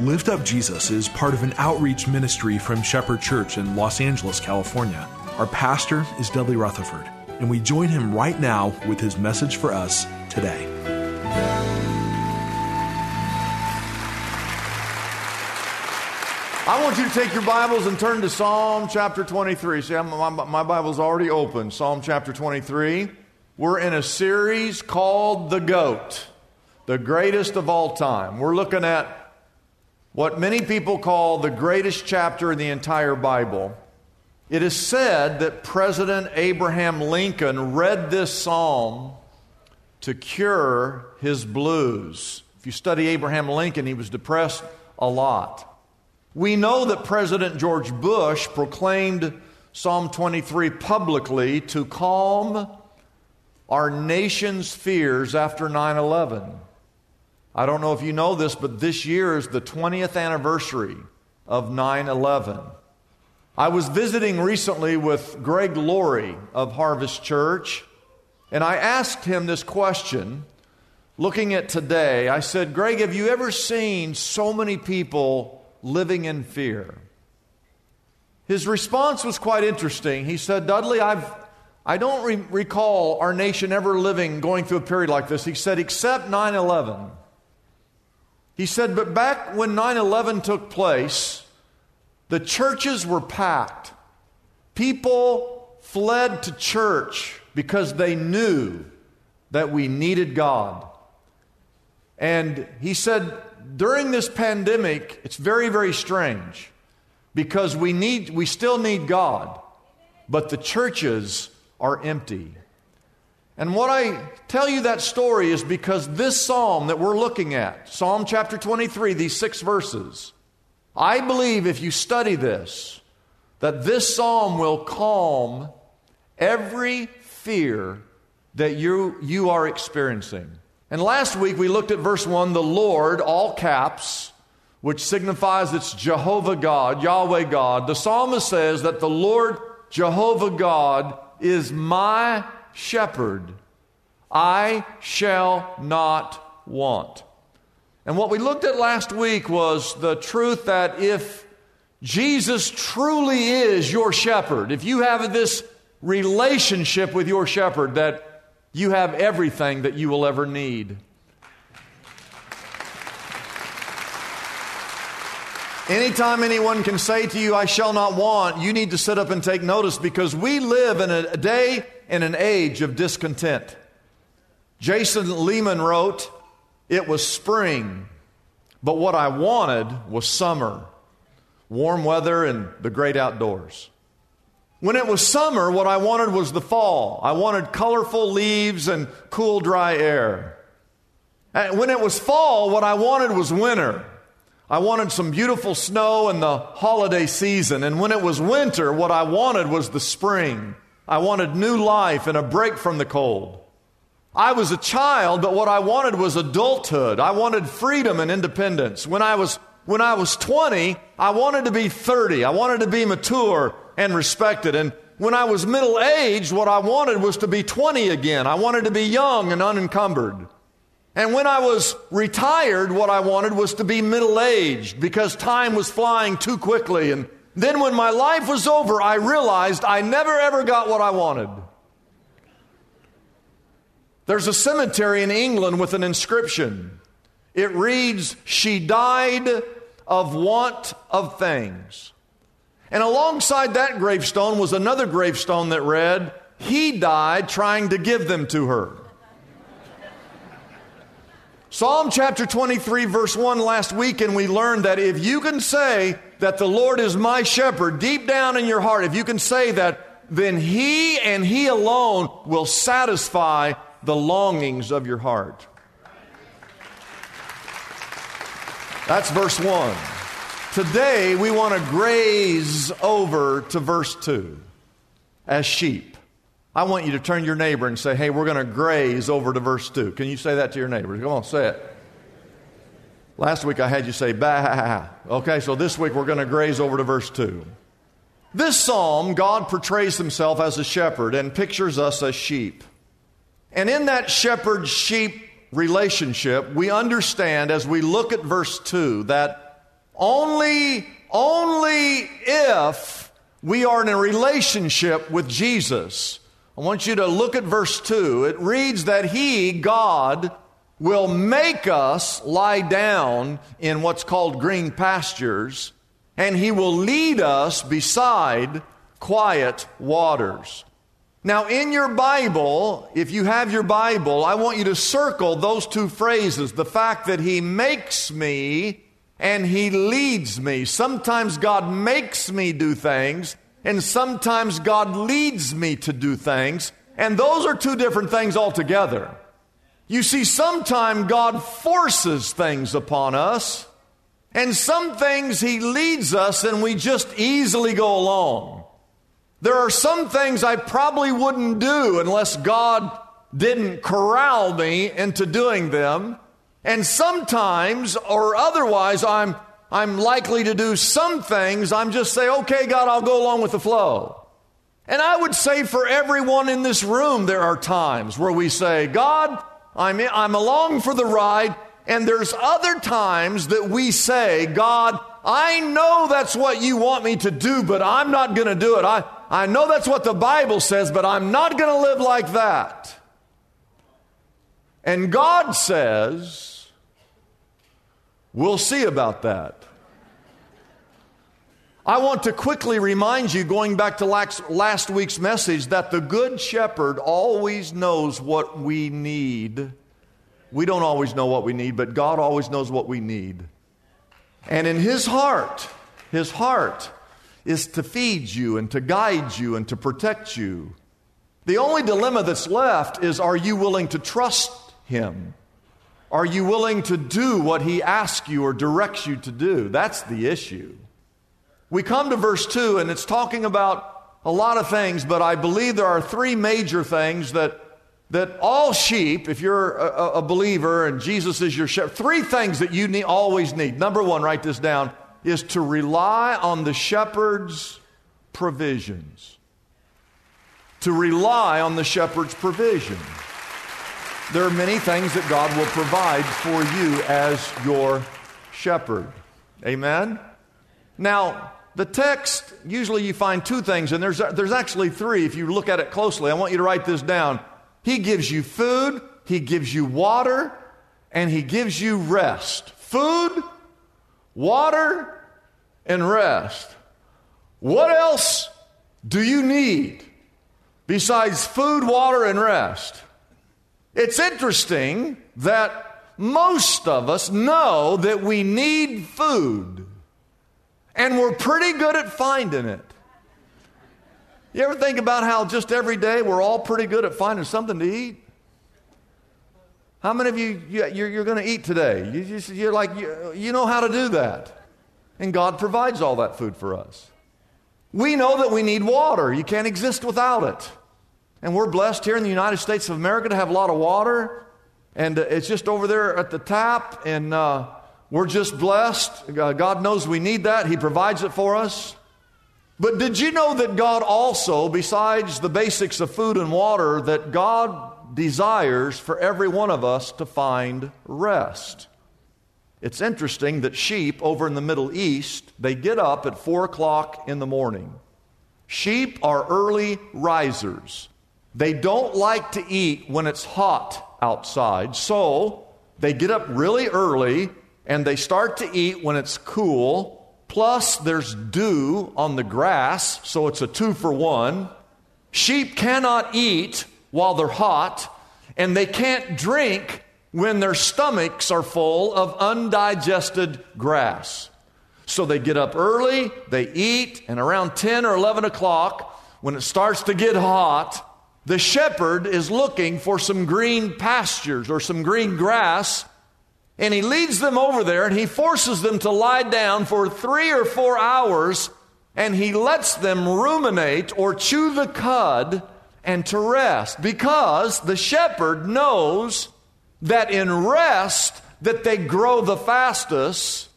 Lift Up Jesus is part of an outreach ministry from Shepherd Church in Los Angeles, California. Our pastor is Dudley Rutherford, and we join him right now with his message for us today. I want you to take your Bibles and turn to Psalm chapter 23. See, I'm, my, my Bible's already open. Psalm chapter 23. We're in a series called The GOAT, the greatest of all time. We're looking at what many people call the greatest chapter in the entire Bible. It is said that President Abraham Lincoln read this psalm to cure his blues. If you study Abraham Lincoln, he was depressed a lot. We know that President George Bush proclaimed Psalm 23 publicly to calm our nation's fears after 9 11. I don't know if you know this, but this year is the 20th anniversary of 9 11. I was visiting recently with Greg Laurie of Harvest Church, and I asked him this question. Looking at today, I said, Greg, have you ever seen so many people living in fear. His response was quite interesting. He said, Dudley, I've, I don't re- recall our nation ever living, going through a period like this. He said, except 9 11. He said, but back when 9 11 took place, the churches were packed. People fled to church because they knew that we needed God. And he said, during this pandemic, it's very, very strange because we, need, we still need God, but the churches are empty. And what I tell you that story is because this psalm that we're looking at, Psalm chapter 23, these six verses, I believe if you study this, that this psalm will calm every fear that you, you are experiencing. And last week we looked at verse 1, the Lord, all caps, which signifies it's Jehovah God, Yahweh God. The psalmist says that the Lord, Jehovah God, is my shepherd. I shall not want. And what we looked at last week was the truth that if Jesus truly is your shepherd, if you have this relationship with your shepherd, that you have everything that you will ever need. Anytime anyone can say to you, I shall not want, you need to sit up and take notice because we live in a day and an age of discontent. Jason Lehman wrote, It was spring, but what I wanted was summer, warm weather, and the great outdoors. When it was summer, what I wanted was the fall. I wanted colorful leaves and cool, dry air. And when it was fall, what I wanted was winter. I wanted some beautiful snow and the holiday season. And when it was winter, what I wanted was the spring. I wanted new life and a break from the cold. I was a child, but what I wanted was adulthood. I wanted freedom and independence. When I was, when I was 20, I wanted to be 30. I wanted to be mature and respected. And when I was middle aged, what I wanted was to be 20 again. I wanted to be young and unencumbered. And when I was retired, what I wanted was to be middle aged because time was flying too quickly and Then, when my life was over, I realized I never ever got what I wanted. There's a cemetery in England with an inscription. It reads, She died of want of things. And alongside that gravestone was another gravestone that read, He died trying to give them to her. Psalm chapter 23, verse 1 last week, and we learned that if you can say that the Lord is my shepherd deep down in your heart, if you can say that, then He and He alone will satisfy the longings of your heart. That's verse 1. Today, we want to graze over to verse 2 as sheep. I want you to turn your neighbor and say, hey, we're going to graze over to verse 2. Can you say that to your neighbors? Come on, say it. Last week I had you say, bah. Okay, so this week we're going to graze over to verse 2. This psalm, God portrays himself as a shepherd and pictures us as sheep. And in that shepherd sheep relationship, we understand as we look at verse 2 that only, only if we are in a relationship with Jesus. I want you to look at verse 2. It reads that He, God, will make us lie down in what's called green pastures, and He will lead us beside quiet waters. Now, in your Bible, if you have your Bible, I want you to circle those two phrases the fact that He makes me and He leads me. Sometimes God makes me do things, and sometimes God leads me to do things, and those are two different things altogether. You see, sometimes God forces things upon us, and some things He leads us, and we just easily go along. There are some things I probably wouldn't do unless God didn't corral me into doing them. And sometimes or otherwise I'm I'm likely to do some things. I'm just say, okay, God, I'll go along with the flow. And I would say for everyone in this room, there are times where we say, God, I'm, in, I'm along for the ride. And there's other times that we say, God, I know that's what you want me to do, but I'm not going to do it. I, I know that's what the Bible says, but I'm not going to live like that. And God says, we'll see about that. I want to quickly remind you, going back to last week's message, that the Good Shepherd always knows what we need. We don't always know what we need, but God always knows what we need. And in His heart, His heart is to feed you and to guide you and to protect you. The only dilemma that's left is are you willing to trust Him? Are you willing to do what He asks you or directs you to do? That's the issue. We come to verse 2, and it's talking about a lot of things, but I believe there are three major things that, that all sheep, if you're a, a believer and Jesus is your shepherd, three things that you need, always need. Number one, write this down is to rely on the shepherd's provisions. To rely on the shepherd's provision. There are many things that God will provide for you as your shepherd. Amen? Now, the text, usually you find two things, and there's, there's actually three if you look at it closely. I want you to write this down. He gives you food, He gives you water, and He gives you rest. Food, water, and rest. What else do you need besides food, water, and rest? It's interesting that most of us know that we need food, and we're pretty good at finding it. You ever think about how just every day we're all pretty good at finding something to eat? How many of you, you're, you're going to eat today? You you're like, you, you know how to do that. And God provides all that food for us. We know that we need water. You can't exist without it. And we're blessed here in the United States of America to have a lot of water. And uh, it's just over there at the tap. And uh, we're just blessed. God knows we need that. He provides it for us. But did you know that God also, besides the basics of food and water, that God desires for every one of us to find rest? It's interesting that sheep over in the Middle East, they get up at 4 o'clock in the morning. Sheep are early risers. They don't like to eat when it's hot outside, so they get up really early and they start to eat when it's cool. Plus, there's dew on the grass, so it's a two for one. Sheep cannot eat while they're hot, and they can't drink when their stomachs are full of undigested grass. So they get up early, they eat, and around 10 or 11 o'clock, when it starts to get hot, the shepherd is looking for some green pastures or some green grass, and he leads them over there and he forces them to lie down for three or four hours, and he lets them ruminate or chew the cud and to rest because the shepherd knows that in rest that they grow the fastest,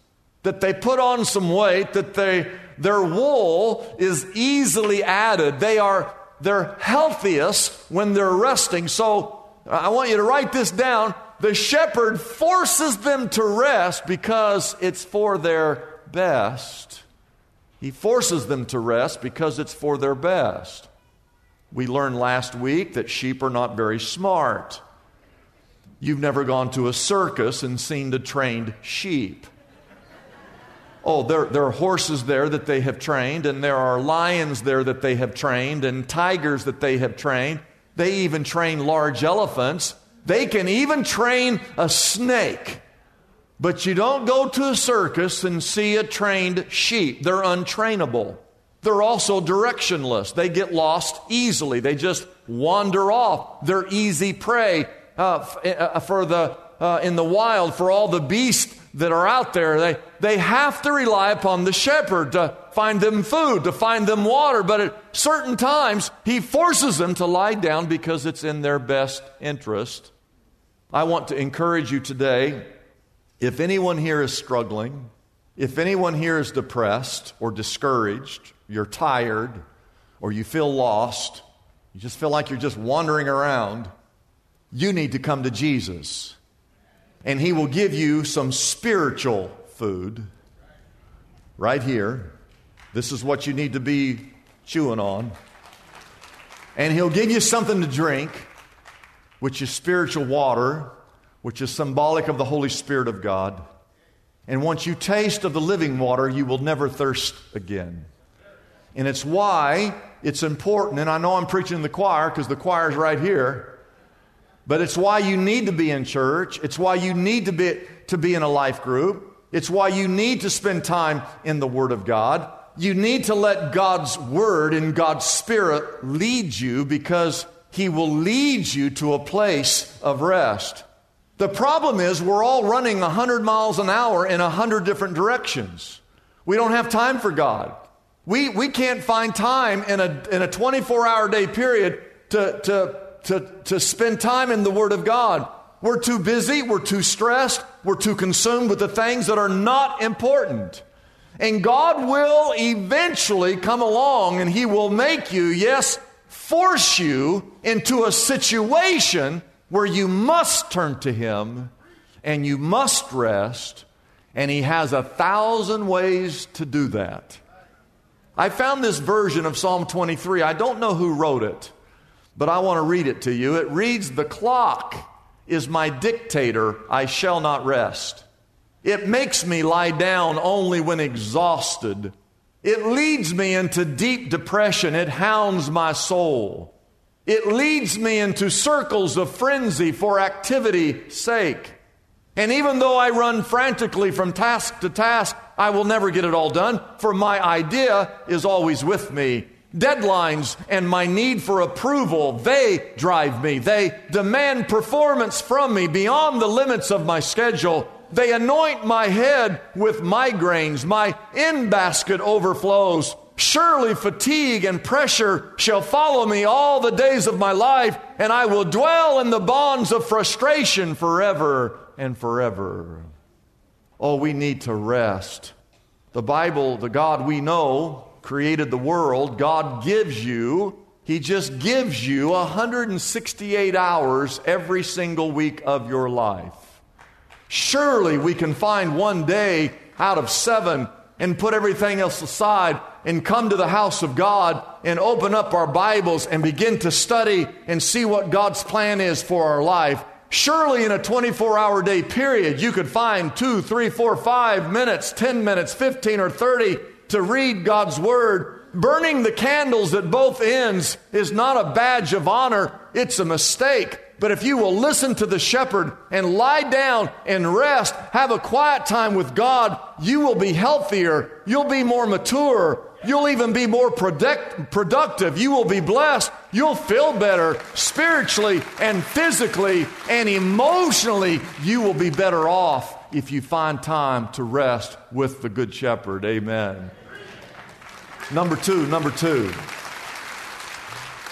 that they put on some weight, that they their wool is easily added. They are they're healthiest when they're resting. So I want you to write this down. The shepherd forces them to rest because it's for their best. He forces them to rest because it's for their best. We learned last week that sheep are not very smart. You've never gone to a circus and seen the trained sheep. Oh, there, there are horses there that they have trained, and there are lions there that they have trained, and tigers that they have trained. They even train large elephants. They can even train a snake. But you don't go to a circus and see a trained sheep. They're untrainable. They're also directionless. They get lost easily. They just wander off. They're easy prey uh, uh, for the, uh, in the wild for all the beasts that are out there. They, they have to rely upon the shepherd to find them food, to find them water. But at certain times, he forces them to lie down because it's in their best interest. I want to encourage you today if anyone here is struggling, if anyone here is depressed or discouraged, you're tired, or you feel lost, you just feel like you're just wandering around, you need to come to Jesus. And He will give you some spiritual food right here. This is what you need to be chewing on. And He'll give you something to drink, which is spiritual water, which is symbolic of the Holy Spirit of God. And once you taste of the living water, you will never thirst again. And it's why it's important, and I know I'm preaching in the choir because the choir's right here. But it's why you need to be in church. It's why you need to be, to be in a life group. It's why you need to spend time in the Word of God. You need to let God's Word and God's Spirit lead you because He will lead you to a place of rest. The problem is we're all running 100 miles an hour in 100 different directions. We don't have time for God. We, we can't find time in a, in a 24 hour day period to, to to, to spend time in the Word of God. We're too busy, we're too stressed, we're too consumed with the things that are not important. And God will eventually come along and He will make you, yes, force you into a situation where you must turn to Him and you must rest. And He has a thousand ways to do that. I found this version of Psalm 23. I don't know who wrote it but I want to read it to you. It reads The clock is my dictator, I shall not rest. It makes me lie down only when exhausted. It leads me into deep depression. It hounds my soul. It leads me into circles of frenzy for activity's sake. And even though I run frantically from task to task, I will never get it all done, for my idea is always with me Deadlines and my need for approval, they drive me. They demand performance from me beyond the limits of my schedule. They anoint my head with migraines. My in basket overflows. Surely fatigue and pressure shall follow me all the days of my life, and I will dwell in the bonds of frustration forever and forever. Oh, we need to rest. The Bible, the God we know, created the world, God gives you, He just gives you 168 hours every single week of your life. Surely we can find one day out of seven and put everything else aside and come to the house of God and open up our Bibles and begin to study and see what God's plan is for our life. Surely in a 24 hour day period, you could find two, three, four, five minutes, 10 minutes, 15 or 30 to read God's Word. Burning the candles at both ends is not a badge of honor, it's a mistake. But if you will listen to the shepherd and lie down and rest, have a quiet time with God, you will be healthier. You'll be more mature. You'll even be more product, productive. You will be blessed. You'll feel better spiritually and physically and emotionally. You will be better off if you find time to rest with the Good Shepherd. Amen. Number two, number two.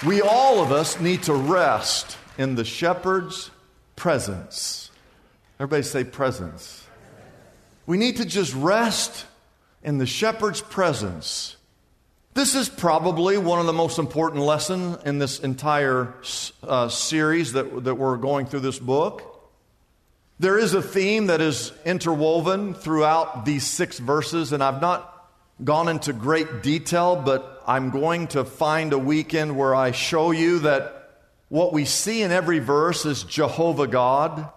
We all of us need to rest in the shepherd's presence. Everybody say presence. We need to just rest in the shepherd's presence. This is probably one of the most important lessons in this entire uh, series that, that we're going through this book. There is a theme that is interwoven throughout these six verses, and I've not gone into great detail, but I'm going to find a weekend where I show you that what we see in every verse is Jehovah God,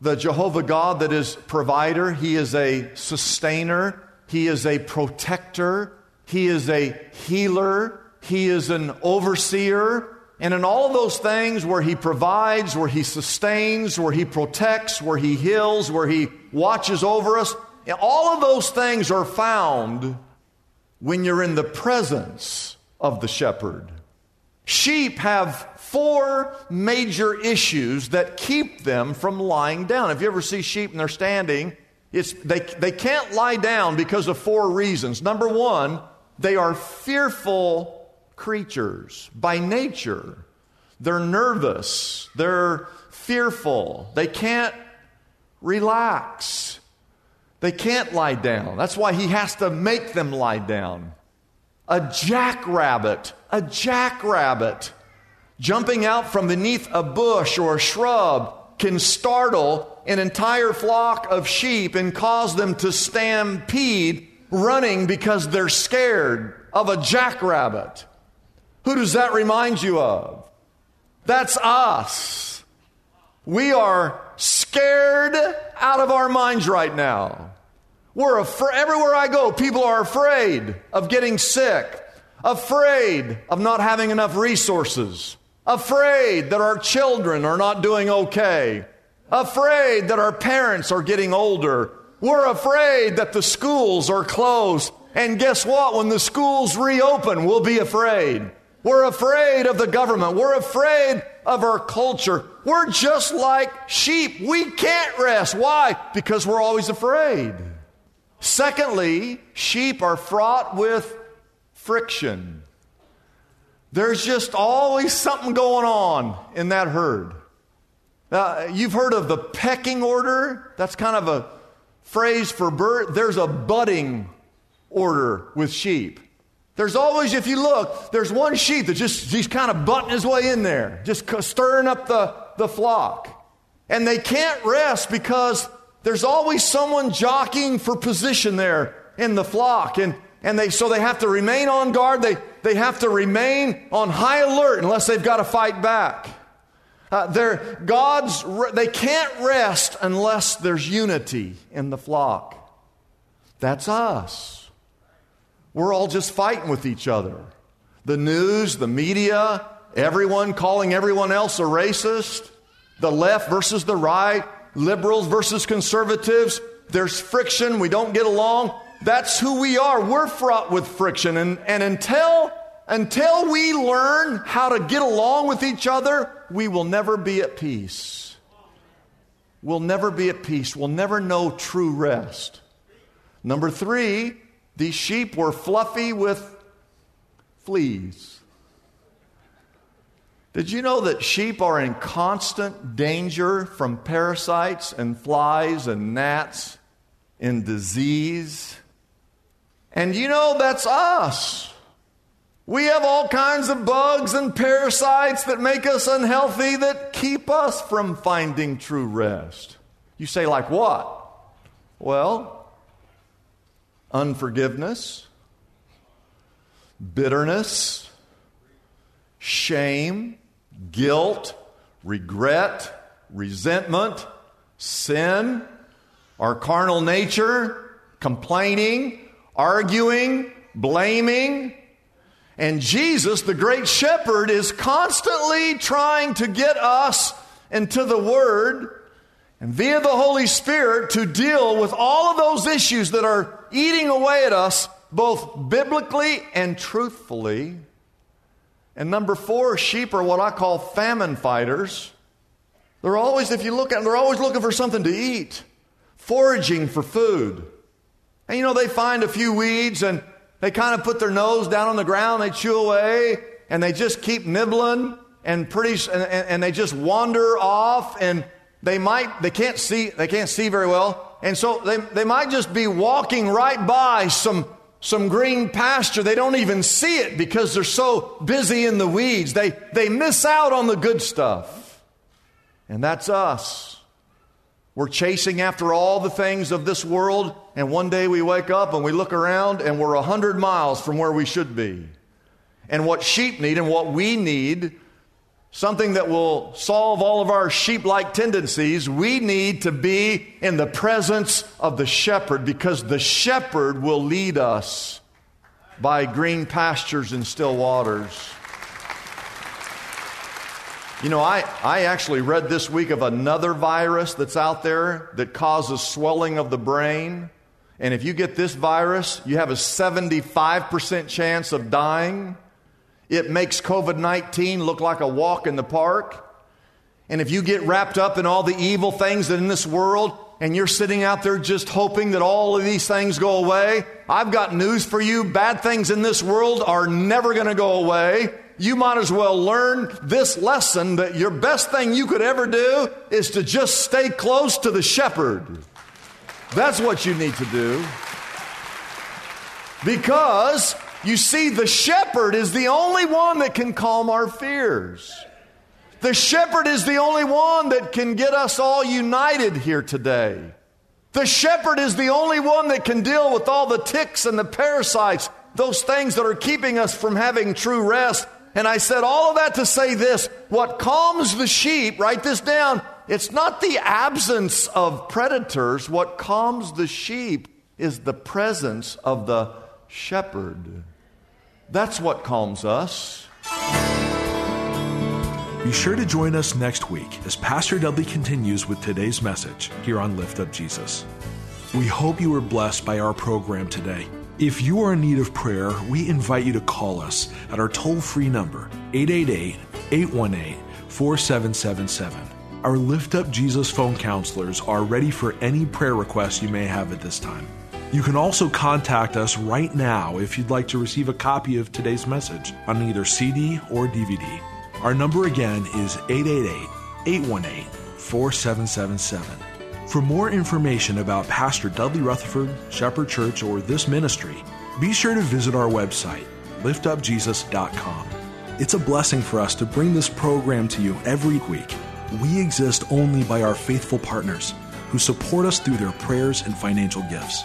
the Jehovah God that is provider. He is a sustainer. He is a protector. He is a healer. He is an overseer. And in all of those things where he provides, where he sustains, where he protects, where he heals, where he watches over us, all of those things are found when you're in the presence of the shepherd. Sheep have four major issues that keep them from lying down. If you ever see sheep and they're standing, it's, they, they can't lie down because of four reasons. Number one, they are fearful creatures by nature. They're nervous, they're fearful, they can't relax, they can't lie down. That's why he has to make them lie down. A jackrabbit, a jackrabbit jumping out from beneath a bush or a shrub can startle an entire flock of sheep and cause them to stampede running because they're scared of a jackrabbit. Who does that remind you of? That's us. We are scared out of our minds right now. We're afraid, everywhere I go, people are afraid of getting sick, afraid of not having enough resources, afraid that our children are not doing okay, afraid that our parents are getting older. We're afraid that the schools are closed. And guess what? When the schools reopen, we'll be afraid. We're afraid of the government. We're afraid of our culture. We're just like sheep. We can't rest. Why? Because we're always afraid. Secondly, sheep are fraught with friction. There's just always something going on in that herd. Uh, you've heard of the pecking order. That's kind of a phrase for bird. There's a budding order with sheep. There's always, if you look, there's one sheep that just, he's kind of butting his way in there, just stirring up the, the flock. And they can't rest because there's always someone jockeying for position there in the flock. And, and they, so they have to remain on guard. They, they have to remain on high alert unless they've got to fight back. Uh, they're God's, they can't rest unless there's unity in the flock. That's us. We're all just fighting with each other. The news, the media, everyone calling everyone else a racist, the left versus the right, liberals versus conservatives. There's friction. We don't get along. That's who we are. We're fraught with friction. And, and until, until we learn how to get along with each other, we will never be at peace. We'll never be at peace. We'll never know true rest. Number three, these sheep were fluffy with fleas. Did you know that sheep are in constant danger from parasites and flies and gnats and disease? And you know, that's us. We have all kinds of bugs and parasites that make us unhealthy that keep us from finding true rest. You say, like what? Well, unforgiveness, bitterness, shame, guilt, regret, resentment, sin, our carnal nature, complaining, arguing, blaming. And Jesus, the great shepherd, is constantly trying to get us into the Word and via the Holy Spirit to deal with all of those issues that are eating away at us, both biblically and truthfully. And number four, sheep are what I call famine fighters. They're always, if you look at them, they're always looking for something to eat, foraging for food. And you know, they find a few weeds and they kind of put their nose down on the ground, they chew away, and they just keep nibbling and pretty and, and, they just wander off and they might they can't see they can't see very well and so they, they might just be walking right by some some green pasture. They don't even see it because they're so busy in the weeds. They they miss out on the good stuff. And that's us. We're chasing after all the things of this world and one day we wake up and we look around and we're a hundred miles from where we should be. And what sheep need and what we need something that will solve all of our sheep like tendencies, we need to be in the presence of the shepherd because the shepherd will lead us by green pastures and still waters. You know, I, I actually read this week of another virus that's out there that causes swelling of the brain. And if you get this virus, you have a 75% chance of dying. It makes COVID 19 look like a walk in the park. And if you get wrapped up in all the evil things in this world, and you're sitting out there just hoping that all of these things go away, I've got news for you. Bad things in this world are never going to go away. You might as well learn this lesson that your best thing you could ever do is to just stay close to the shepherd. That's what you need to do. Because you see, the shepherd is the only one that can calm our fears. The shepherd is the only one that can get us all united here today. The shepherd is the only one that can deal with all the ticks and the parasites, those things that are keeping us from having true rest. And I said all of that to say this what calms the sheep, write this down, it's not the absence of predators. What calms the sheep is the presence of the shepherd. That's what calms us. Be sure to join us next week as Pastor Dudley continues with today's message here on Lift Up Jesus. We hope you were blessed by our program today. If you are in need of prayer, we invite you to call us at our toll free number, 888 818 4777. Our Lift Up Jesus phone counselors are ready for any prayer requests you may have at this time. You can also contact us right now if you'd like to receive a copy of today's message on either CD or DVD. Our number again is 888 818 4777. For more information about Pastor Dudley Rutherford, Shepherd Church, or this ministry, be sure to visit our website, liftupjesus.com. It's a blessing for us to bring this program to you every week. We exist only by our faithful partners who support us through their prayers and financial gifts.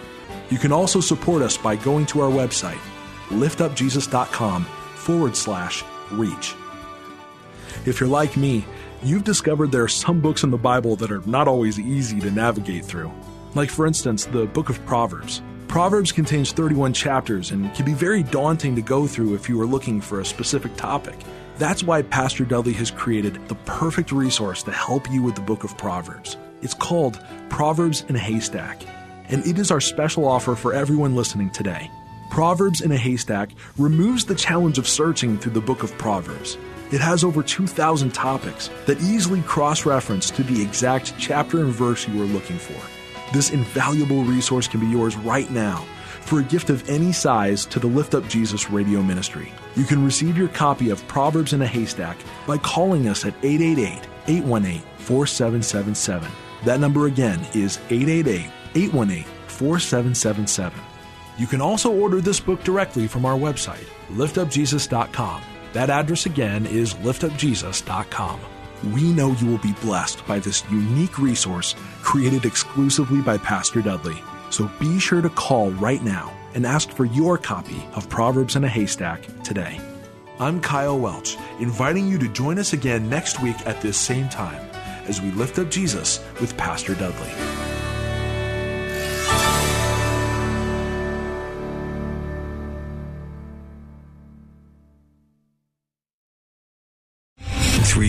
You can also support us by going to our website, liftupjesus.com forward slash reach. If you're like me, you've discovered there are some books in the Bible that are not always easy to navigate through. Like, for instance, the book of Proverbs. Proverbs contains 31 chapters and can be very daunting to go through if you are looking for a specific topic. That's why Pastor Dudley has created the perfect resource to help you with the book of Proverbs. It's called Proverbs in a Haystack and it is our special offer for everyone listening today. Proverbs in a Haystack removes the challenge of searching through the book of Proverbs. It has over 2,000 topics that easily cross reference to the exact chapter and verse you are looking for. This invaluable resource can be yours right now for a gift of any size to the Lift Up Jesus radio ministry. You can receive your copy of Proverbs in a Haystack by calling us at 888 818 4777. That number again is 888 818 4777. You can also order this book directly from our website, liftupjesus.com. That address again is liftupjesus.com. We know you will be blessed by this unique resource created exclusively by Pastor Dudley. So be sure to call right now and ask for your copy of Proverbs in a Haystack today. I'm Kyle Welch, inviting you to join us again next week at this same time as we lift up Jesus with Pastor Dudley.